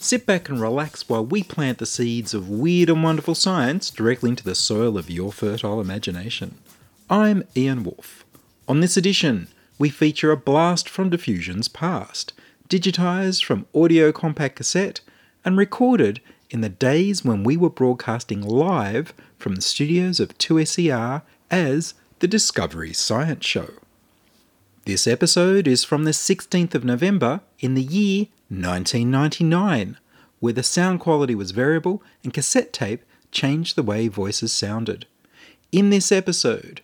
Sit back and relax while we plant the seeds of weird and wonderful science directly into the soil of your fertile imagination. I'm Ian Wolfe. On this edition, we feature a blast from Diffusion's past, digitised from audio compact cassette and recorded in the days when we were broadcasting live from the studios of 2SER as the Discovery Science Show. This episode is from the 16th of November in the year 1999, where the sound quality was variable and cassette tape changed the way voices sounded. In this episode,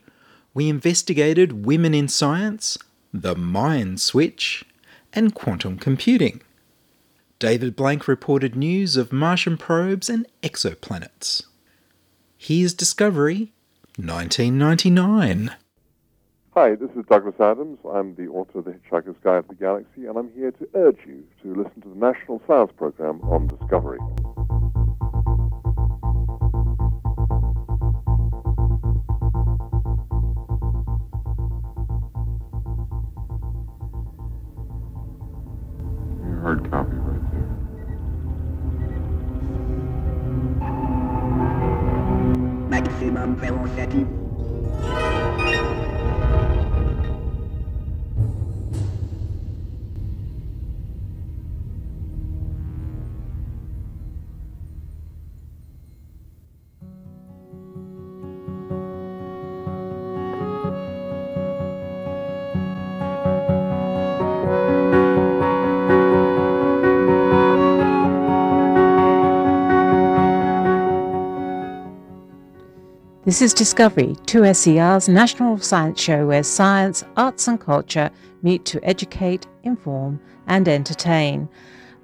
we investigated women in science, the mind switch, and quantum computing. David Blank reported news of Martian probes and exoplanets. Here's Discovery 1999. Hi, this is Douglas Adams. I'm the author of The Hitchhiker's Guide to the Galaxy, and I'm here to urge you to listen to the National Science Program on Discovery. This is Discovery, 2SER's national science show where science, arts, and culture meet to educate, inform, and entertain.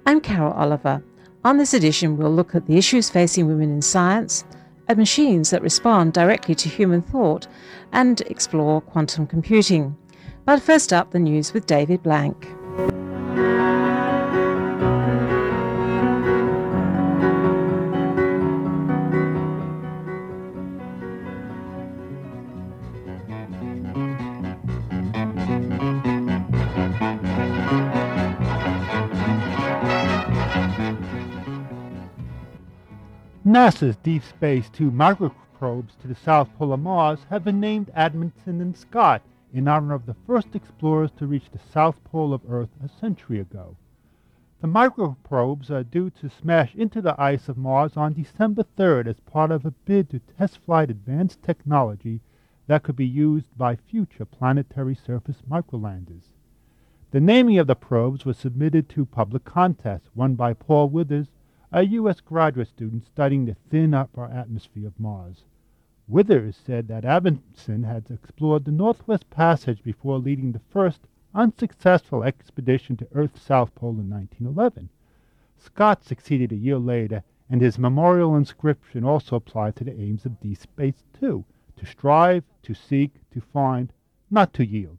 I'm Carol Oliver. On this edition, we'll look at the issues facing women in science, at machines that respond directly to human thought, and explore quantum computing. But first up, the news with David Blank. NASA's Deep Space Two microprobes to the South Pole of Mars have been named Amundsen and Scott in honor of the first explorers to reach the South Pole of Earth a century ago. The microprobes are due to smash into the ice of Mars on December 3rd as part of a bid to test flight advanced technology that could be used by future planetary surface microlanders. The naming of the probes was submitted to public contest, won by Paul Withers, a U.S. graduate student studying the thin upper atmosphere of Mars. Withers said that Amundsen had explored the Northwest Passage before leading the first unsuccessful expedition to Earth's South Pole in 1911. Scott succeeded a year later, and his memorial inscription also applied to the aims of Deep Space Two to strive, to seek, to find, not to yield.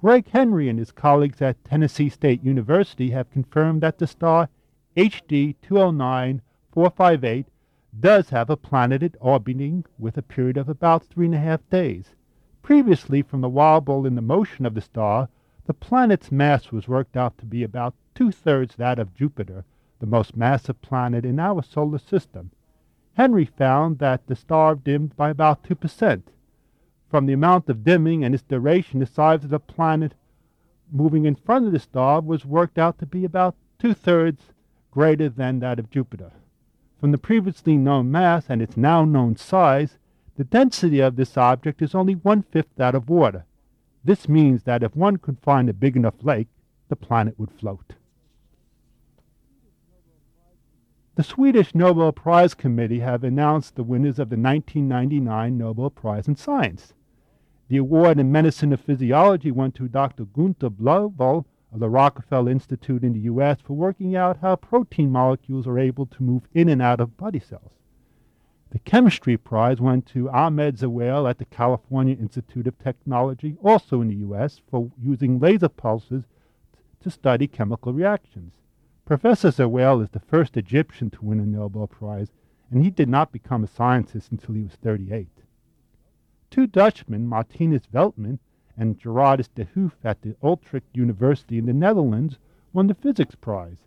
Greg Henry and his colleagues at Tennessee State University have confirmed that the star HD 209458 does have a planet orbiting with a period of about three and a half days. Previously, from the wobble in the motion of the star, the planet's mass was worked out to be about two thirds that of Jupiter, the most massive planet in our solar system. Henry found that the star dimmed by about 2%. From the amount of dimming and its duration, the size of the planet moving in front of the star was worked out to be about two thirds greater than that of Jupiter. From the previously known mass and its now known size, the density of this object is only one fifth that of water. This means that if one could find a big enough lake, the planet would float. The Swedish Nobel Prize Committee have announced the winners of the 1999 Nobel Prize in Science. The award in medicine and physiology went to Dr. Gunther Blobel of the Rockefeller Institute in the U.S. for working out how protein molecules are able to move in and out of body cells. The chemistry prize went to Ahmed Zewail at the California Institute of Technology, also in the U.S., for using laser pulses to study chemical reactions. Professor Zewail is the first Egyptian to win a Nobel Prize, and he did not become a scientist until he was 38. Two Dutchmen, Martinus Veltman and Gerardus de Hooft at the Utrecht University in the Netherlands, won the Physics Prize.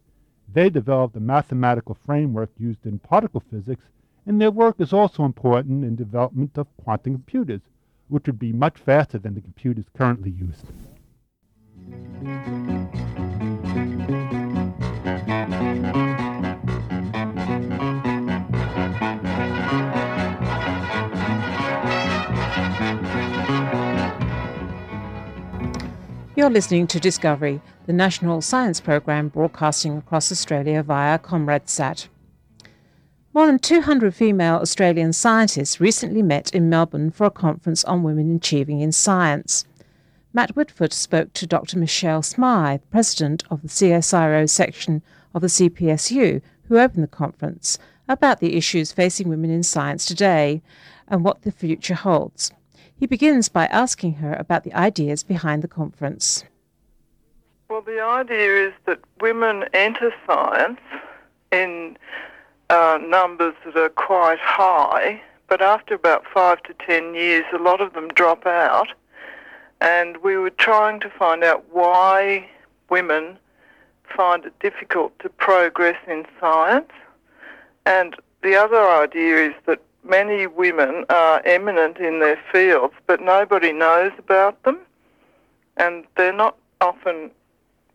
They developed a mathematical framework used in particle physics, and their work is also important in development of quantum computers, which would be much faster than the computers currently used. You're listening to Discovery, the national science program broadcasting across Australia via ComRadSat. More than 200 female Australian scientists recently met in Melbourne for a conference on women achieving in science. Matt Whitford spoke to Dr. Michelle Smythe, president of the CSIRO section of the CPSU, who opened the conference, about the issues facing women in science today and what the future holds. He begins by asking her about the ideas behind the conference. Well, the idea is that women enter science in uh, numbers that are quite high, but after about five to ten years, a lot of them drop out. And we were trying to find out why women find it difficult to progress in science. And the other idea is that many women are eminent in their fields, but nobody knows about them, and they're not often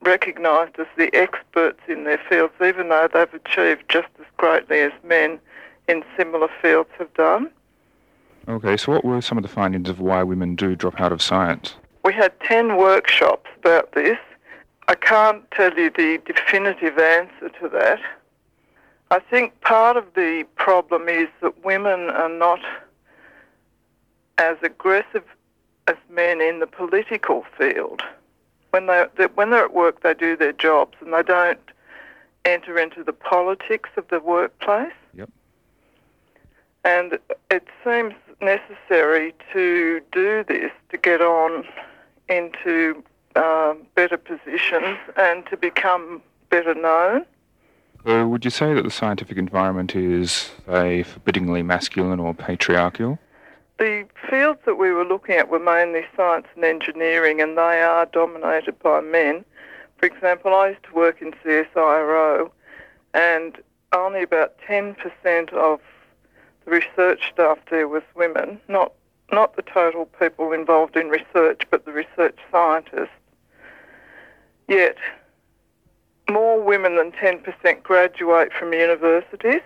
recognised as the experts in their fields, even though they've achieved just as greatly as men in similar fields have done. Okay, so what were some of the findings of why women do drop out of science? We had 10 workshops about this. I can't tell you the definitive answer to that. I think part of the problem is that women are not as aggressive as men in the political field. When they when they're at work, they do their jobs and they don't enter into the politics of the workplace. Yep. And it seems necessary to do this to get on into um, better positions and to become better known. So would you say that the scientific environment is, say, forbiddingly masculine or patriarchal? The fields that we were looking at were mainly science and engineering, and they are dominated by men. For example, I used to work in CSIRO, and only about 10% of the research staff there was women, not not the total people involved in research, but the research scientists. Yet, more women than 10% graduate from universities.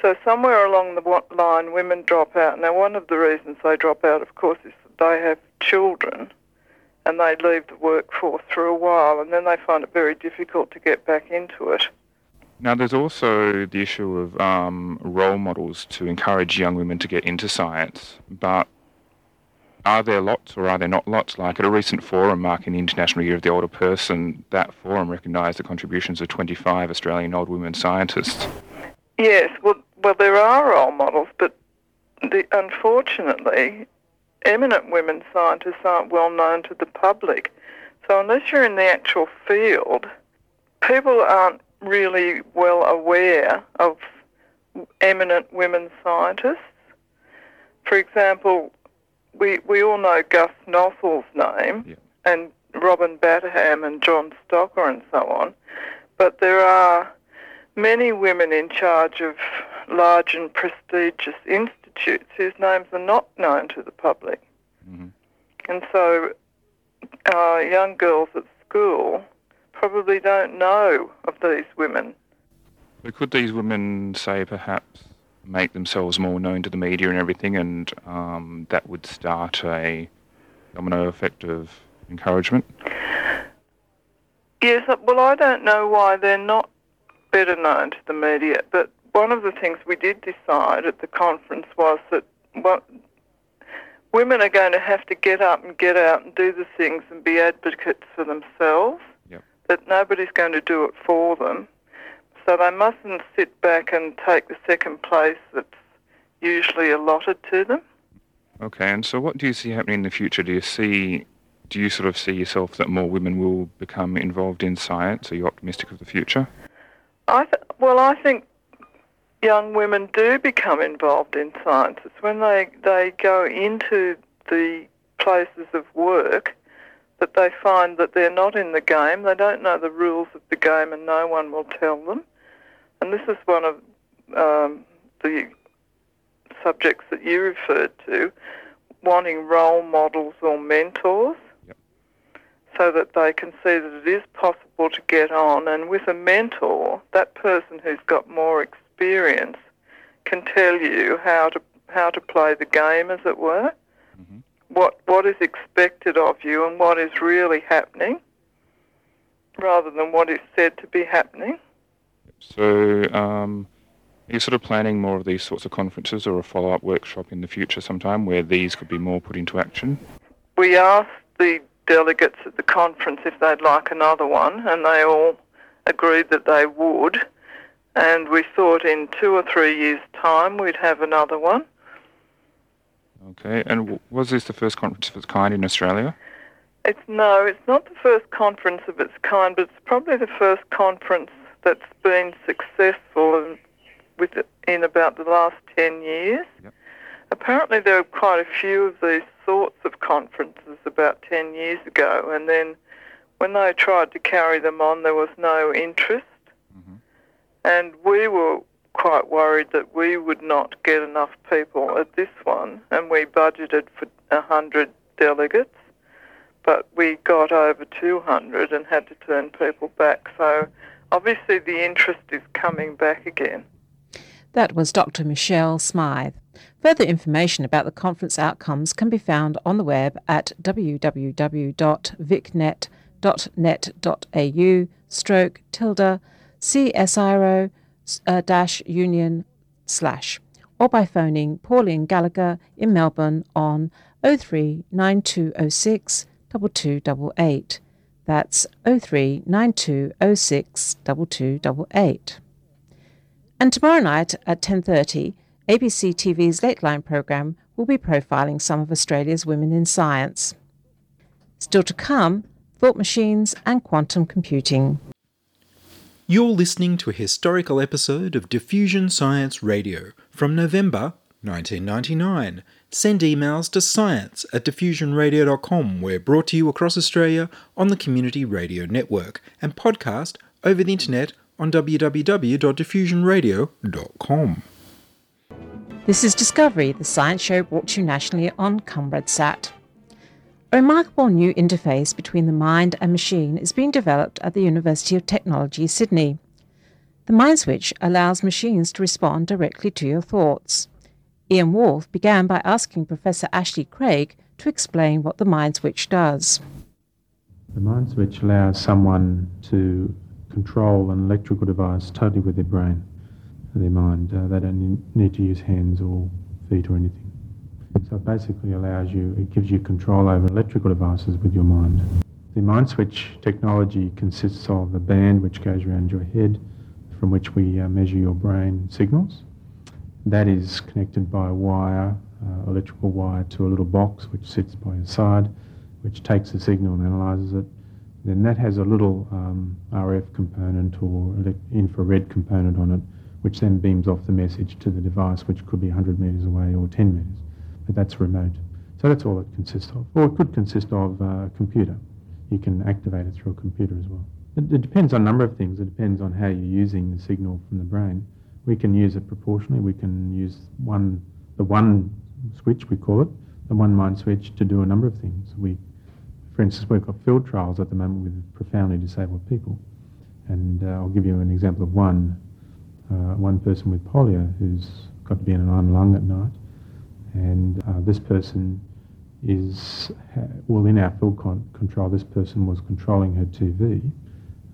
So somewhere along the line, women drop out. Now, one of the reasons they drop out, of course, is that they have children and they leave the workforce for a while and then they find it very difficult to get back into it. Now, there's also the issue of um, role models to encourage young women to get into science, but are there lots or are there not lots? Like at a recent forum marking the International Year of the Older Person, that forum recognised the contributions of 25 Australian old women scientists. Yes, well, well, there are role models, but the, unfortunately, eminent women scientists aren't well known to the public. So unless you're in the actual field, people aren't really well aware of eminent women scientists. For example, we, we all know Gus Nossal's name yeah. and Robin Batterham and John Stocker and so on, but there are many women in charge of large and prestigious institutes whose names are not known to the public. Mm-hmm. And so uh, young girls at school probably don't know of these women. But could these women, say, perhaps make themselves more known to the media and everything, and um, that would start a domino effect of encouragement? Yes, uh, well, I don't know why they're not better known to the media, but one of the things we did decide at the conference was that women are going to have to get up and get out and do the things and be advocates for themselves. Yep. That nobody's going to do it for them. So they mustn't sit back and take the second place that's usually allotted to them. Okay, and so what do you see happening in the future? Do you see, do you sort of see yourself that more women will become involved in science? Are you optimistic of the future? I th- well, I think young women do become involved in science. It's when they, they go into the places of work that they find that they're not in the game. They don't know the rules of the game, and no one will tell them. And this is one of um, the subjects that you referred to, wanting role models or mentors so that they can see that it is possible to get on. And with a mentor, that person who's got more experience can tell you how to how to play the game, as it were. What what is expected of you and what is really happening, rather than what is said to be happening. So, um, are you sort of planning more of these sorts of conferences or a follow-up workshop in the future sometime where these could be more put into action? We asked the delegates at the conference if they'd like another one, and they all agreed that they would. And we thought in two or three years' time we'd have another one. Okay, and was this the first conference of its kind in Australia? It's no, it's not the first conference of its kind, but it's probably the first conference that's been successful in, with in about the last ten years. Apparently, there were quite a few of these sorts of conferences about ten years ago, and then when they tried to carry them on, there was no interest, mm-hmm. and we were quite worried that we would not get enough people at this one, and we budgeted for a hundred delegates but we got over 200 and had to turn people back. So obviously the interest is coming back again. That was Dr. Michelle Smythe. Further information about the conference outcomes can be found on the web at www.vicnet.net.au stroke tilde CSIRO uh, dash union slash or by phoning Pauline Gallagher in Melbourne on 03 9206 2288. That's 03 9206 2288. And tomorrow night at 10:30, ABC TV's Late Line program will be profiling some of Australia's women in science. Still to come, thought machines and quantum computing. You're listening to a historical episode of Diffusion Science Radio from November 1999. Send emails to science at diffusionradio.com. We're brought to you across Australia on the Community Radio Network and podcast over the internet on www.diffusionradio.com. This is Discovery, the science show brought to you nationally on ComRadSat. A remarkable new interface between the mind and machine is being developed at the University of Technology, Sydney. The Mind Switch allows machines to respond directly to your thoughts. Ian Wolfe began by asking Professor Ashley Craig to explain what the Mind Switch does. The mind switch allows someone to control an electrical device totally with their brain, their mind. Uh, they don't need to use hands or feet or anything. So it basically allows you, it gives you control over electrical devices with your mind. The mind switch technology consists of a band which goes around your head from which we uh, measure your brain signals. That is connected by wire, uh, electrical wire, to a little box which sits by your side, which takes the signal and analyzes it. Then that has a little um, RF component or infrared component on it, which then beams off the message to the device, which could be 100 metres away or 10 metres. But that's remote. So that's all it consists of. Or it could consist of a computer. You can activate it through a computer as well. It, it depends on a number of things. It depends on how you're using the signal from the brain. We can use it proportionally. We can use one, the one switch, we call it, the one mind switch to do a number of things. We, for instance, we've got field trials at the moment with profoundly disabled people. And uh, I'll give you an example of one. Uh, one person with polio who's got to be in an iron lung at night. And uh, this person is, well, in our field con- control, this person was controlling her TV,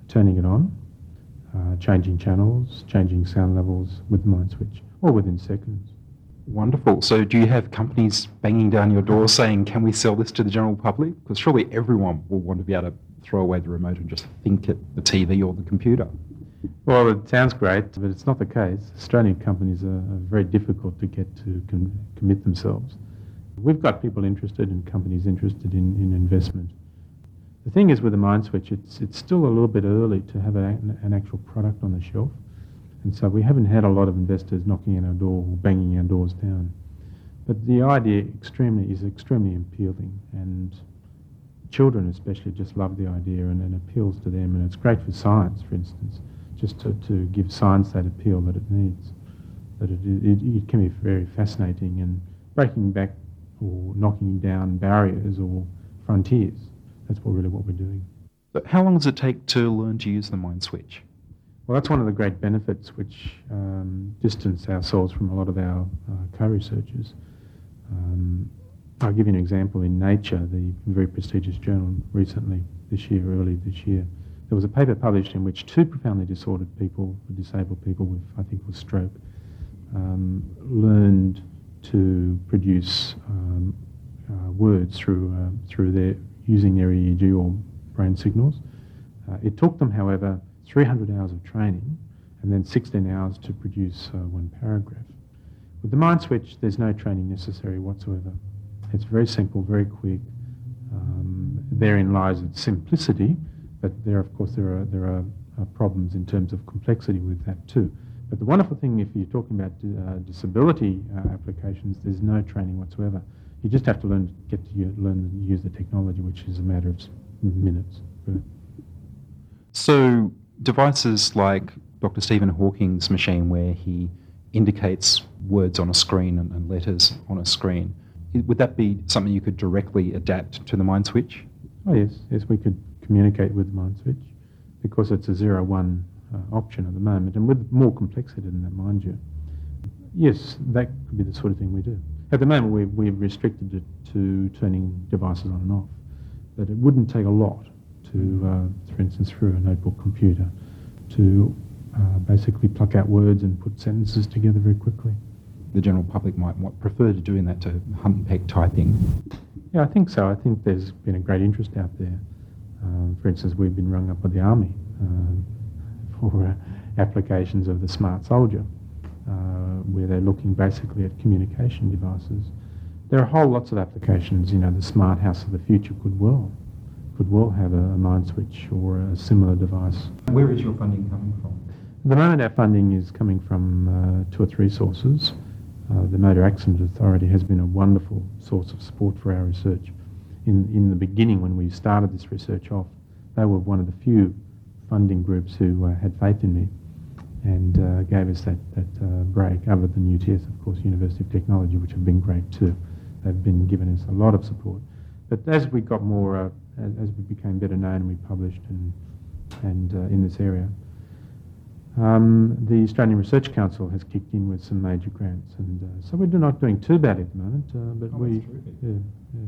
turning it on, uh, changing channels, changing sound levels with the mind switch, all within seconds. Wonderful. So, do you have companies banging down your door saying, "Can we sell this to the general public?" Because surely everyone will want to be able to throw away the remote and just think at the TV or the computer. Well, it sounds great, but it's not the case. Australian companies are, are very difficult to get to com- commit themselves. We've got people interested and companies interested in, in investment. The thing is with the MindSwitch, it's, it's still a little bit early to have a, an actual product on the shelf. And so we haven't had a lot of investors knocking on our door or banging our doors down. But the idea extremely is extremely appealing, and children especially just love the idea and, it appeals to them. And it's great for science, for instance, just to, to give science that appeal that it needs. That it, it, it can be very fascinating and breaking back or knocking down barriers or frontiers. That's what really what we're doing. But how long does it take to learn to use the mind switch? Well, that's one of the great benefits which um, distance ourselves from a lot of our uh, co-researchers. Um, I'll give you an example. In Nature, the very prestigious journal recently, this year, early this year, there was a paper published in which two profoundly disordered people, disabled people with, I think, with stroke, um, learned to produce um, uh, words through uh, through their using their EEG or brain signals. Uh, it took them, however, 300 hours of training and then 16 hours to produce uh, one paragraph. With the mind switch, there's no training necessary whatsoever. It's very simple, very quick. Um, therein lies its simplicity, but there, of course, there are there are uh, problems in terms of complexity with that too. But the wonderful thing, if you're talking about uh, disability uh, applications, there's no training whatsoever. You just have to learn get to u- learn to use the technology, which is a matter of minutes. So devices like Dr. Stephen Hawking's machine, where he indicates words on a screen and, and letters on a screen, would that be something you could directly adapt to the mind switch? Oh yes, yes, we could communicate with the mind switch because it's a zero-one uh, option at the moment, and with more complexity than that, mind you. Yes, that could be the sort of thing we do. At the moment, we've, we've restricted it to turning devices on and off, but it wouldn't take a lot to, uh, for instance, through a notebook computer, to uh, basically pluck out words and put sentences together very quickly. The general public might prefer to doing that to hunt and peck typing. Yeah, I think so. I think there's been a great interest out there. Um, for instance, we've been rung up by the army uh, for uh, applications of the smart soldier, uh, where they're looking basically at communication devices. There are whole lots of applications. You know, the smart house of the future could well could well have a, a mind switch or a similar device. Where is your funding coming from? At the moment, our funding is coming from uh, two or three sources. Uh, the Motor Accident Authority has been a wonderful source of support for our research. In, in the beginning, when we started this research off, they were one of the few funding groups who uh, had faith in me and uh, gave us that, that uh, break, other than UTS, of course, University of Technology, which have been great too. They've been giving us a lot of support. But as we got more, uh, as, as, we became better known and we published and, and uh, in this area, um, the Australian Research Council has kicked in with some major grants, and uh, so we're not doing too bad at the moment. Uh, but oh, we, yeah, yeah.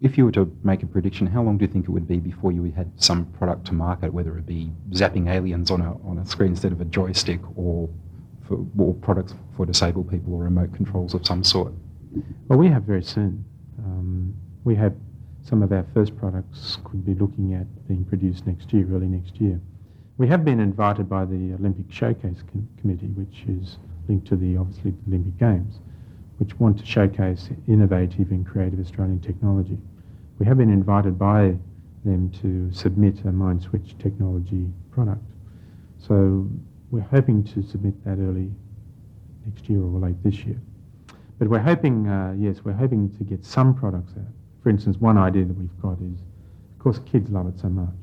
If you were to make a prediction, how long do you think it would be before you had some product to market, whether it be zapping aliens on a on a screen instead of a joystick, or for or products for disabled people, or remote controls of some sort? Well, we have very soon. Um, we have some of our first products could be looking at being produced next year, early next year. We have been invited by the Olympic Showcase Com- Committee, which is linked to the obviously the Olympic Games, which want to showcase innovative and creative Australian technology. We have been invited by them to submit a mind switch technology product. So we're hoping to submit that early next year or late this year. But we're hoping, uh, yes, we're hoping to get some products out. For instance, one idea that we've got is, of course, kids love it so much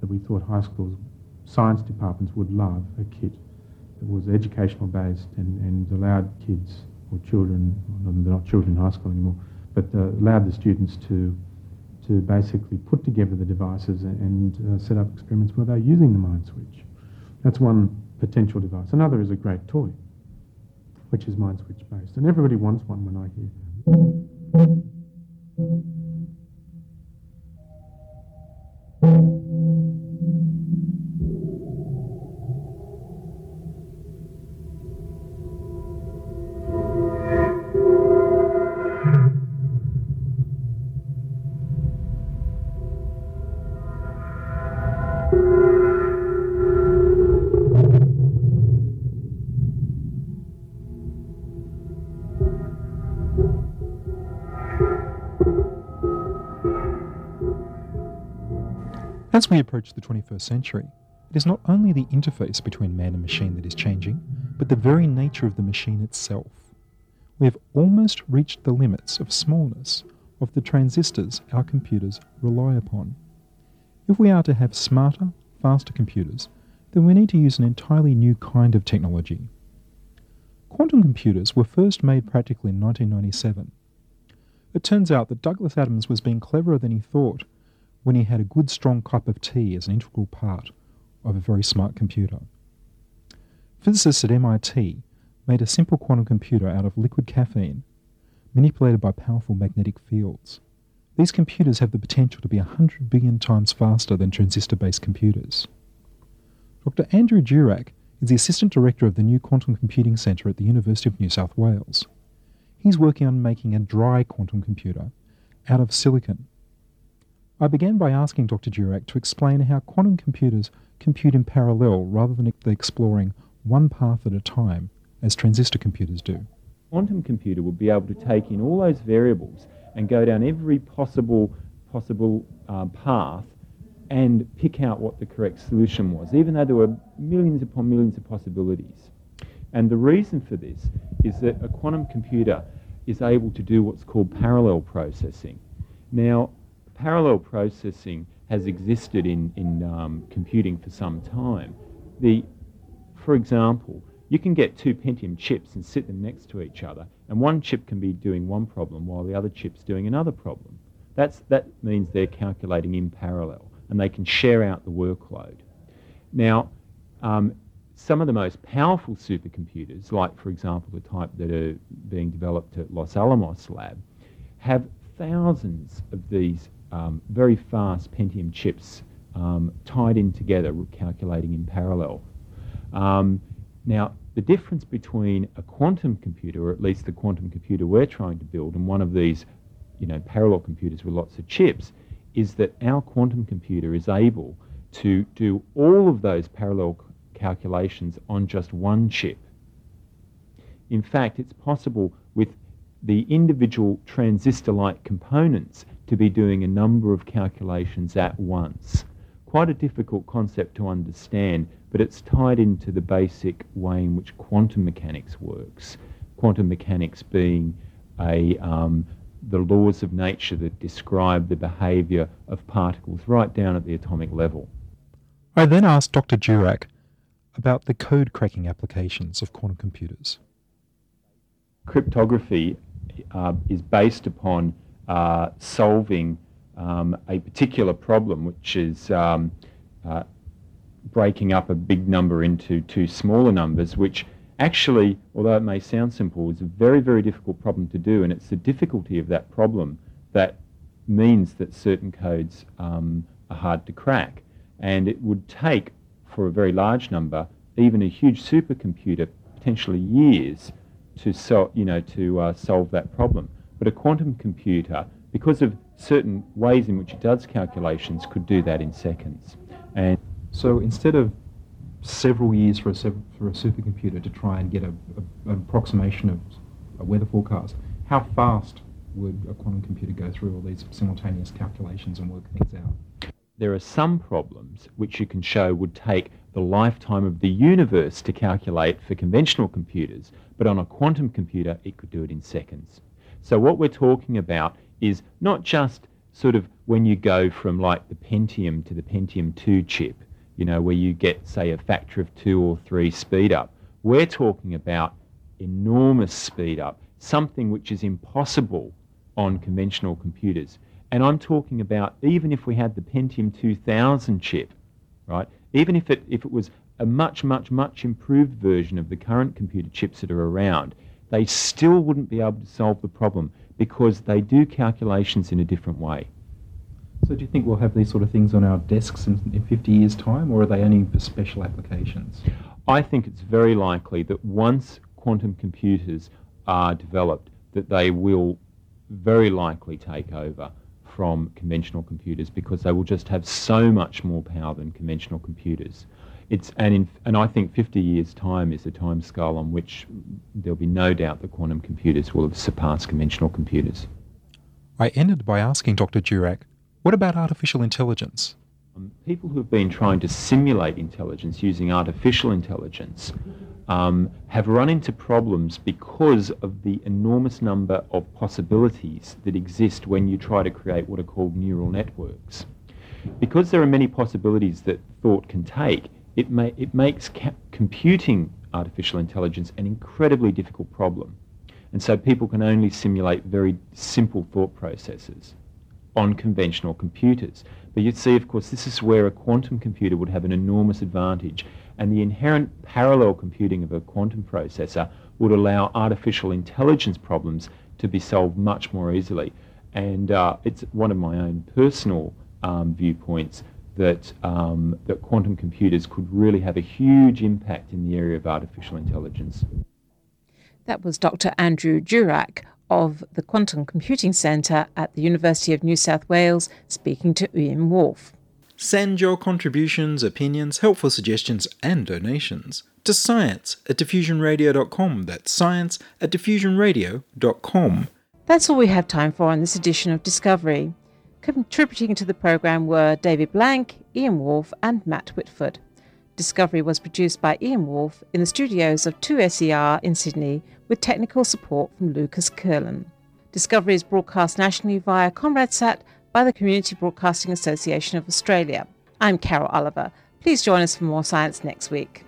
that we thought high schools science departments would love a kit that was educational based and, and allowed kids or children, they're not children in high school anymore, but uh, allowed the students to to basically put together the devices and, and uh, set up experiments where they're using the mind switch. That's one potential device. Another is a great toy, which is mind switch based. And everybody wants one when I hear. As we approach the 21st century, it is not only the interface between man and machine that is changing, but the very nature of the machine itself. We have almost reached the limits of smallness of the transistors our computers rely upon. If we are to have smarter, faster computers, then we need to use an entirely new kind of technology. Quantum computers were first made practically in 1997. It turns out that Douglas Adams was being cleverer than he thought when he had a good strong cup of tea as an integral part of a very smart computer. Physicists at MIT made a simple quantum computer out of liquid caffeine, manipulated by powerful magnetic fields. These computers have the potential to be 100 billion times faster than transistor based computers. Dr. Andrew Dzurak is the Assistant Director of the new Quantum Computing Centre at the University of New South Wales. He's working on making a dry quantum computer out of silicon. I began by asking Dr. Dzurak to explain how quantum computers compute in parallel rather than exploring one path at a time as transistor computers do. Quantum computer would be able to take in all those variables and go down every possible possible uh, path and pick out what the correct solution was, even though there were millions upon millions of possibilities. And the reason for this is that a quantum computer is able to do what's called parallel processing. Now, parallel processing has existed in, in um, computing for some time. The, for example, you can get two Pentium chips and sit them next to each other, and one chip can be doing one problem while the other chip's doing another problem. That's, that means they're calculating in parallel, and they can share out the workload. Now, um, some of the most powerful supercomputers, like, for example, the type that are being developed at Los Alamos Lab, have thousands of these um, very fast Pentium chips um, tied in together, calculating in parallel. Um, now, the difference between a quantum computer, or at least the quantum computer we're trying to build, and one of these, you know, parallel computers with lots of chips, is that our quantum computer is able to do all of those parallel calculations on just one chip. In fact, it's possible with the individual transistor-like components to be doing a number of calculations at once. Quite a difficult concept to understand, but it's tied into the basic way in which quantum mechanics works. Quantum mechanics being a, um, the laws of nature that describe the behavior of particles right down at the atomic level. I then asked Dr. Dzurak about the code cracking applications of quantum computers. Cryptography uh, is based upon uh, solving um, a particular problem, which is um, uh, breaking up a big number into two smaller numbers, which actually, although it may sound simple, is a very, very difficult problem to do, and it's the difficulty of that problem that means that certain codes um, are hard to crack. And it would take, for a very large number, even a huge supercomputer, potentially years, to, so, you know, to uh, solve that problem. But a quantum computer, because of certain ways in which it does calculations, could do that in seconds. And so instead of several years for a, for a supercomputer to try and get a, a, an approximation of a weather forecast, how fast would a quantum computer go through all these simultaneous calculations and work things out? There are some problems which you can show would take the lifetime of the universe to calculate for conventional computers, but on a quantum computer it could do it in seconds. So what we're talking about is not just sort of when you go from like the Pentium to the Pentium 2 chip, you know, where you get, say, a factor of two or three speed up. We're talking about enormous speed up, something which is impossible on conventional computers. And I'm talking about even if we had the Pentium 2000 chip, right? Even if it, if it was a much, much, much improved version of the current computer chips that are around, they still wouldn't be able to solve the problem because they do calculations in a different way. So do you think we'll have these sort of things on our desks in, in 50 years' time, or are they only for special applications? I think it's very likely that once quantum computers are developed, that they will very likely take over from conventional computers because they will just have so much more power than conventional computers. It's, and, in, and I think 50 years' time is a time scale on which there'll be no doubt that quantum computers will have surpassed conventional computers. I ended by asking Dr. Dzurak, what about artificial intelligence? Um, people who have been trying to simulate intelligence using artificial intelligence um, have run into problems because of the enormous number of possibilities that exist when you try to create what are called neural networks. Because there are many possibilities that thought can take, it, may, it makes ca- computing artificial intelligence an incredibly difficult problem. And so people can only simulate very simple thought processes on conventional computers. But you'd see, of course, this is where a quantum computer would have an enormous advantage. And the inherent parallel computing of a quantum processor would allow artificial intelligence problems to be solved much more easily. And uh, it's one of my own personal um, viewpoints that, um, that quantum computers could really have a huge impact in the area of artificial intelligence. That was Dr. Andrew Dzurak of the Quantum Computing Centre at the University of New South Wales speaking to Ian Wolfe. Send your contributions, opinions, helpful suggestions, and donations to science at diffusionradio.com. That's science at diffusionradio.com. That's all we have time for on this edition of Discovery. Contributing to the programme were David Blank, Ian Wolfe, and Matt Whitford. Discovery was produced by Ian Wolfe in the studios of 2SER in Sydney with technical support from Lucas Curlin. Discovery is broadcast nationally via ComRadSat by the Community Broadcasting Association of Australia. I'm Carol Oliver. Please join us for more science next week.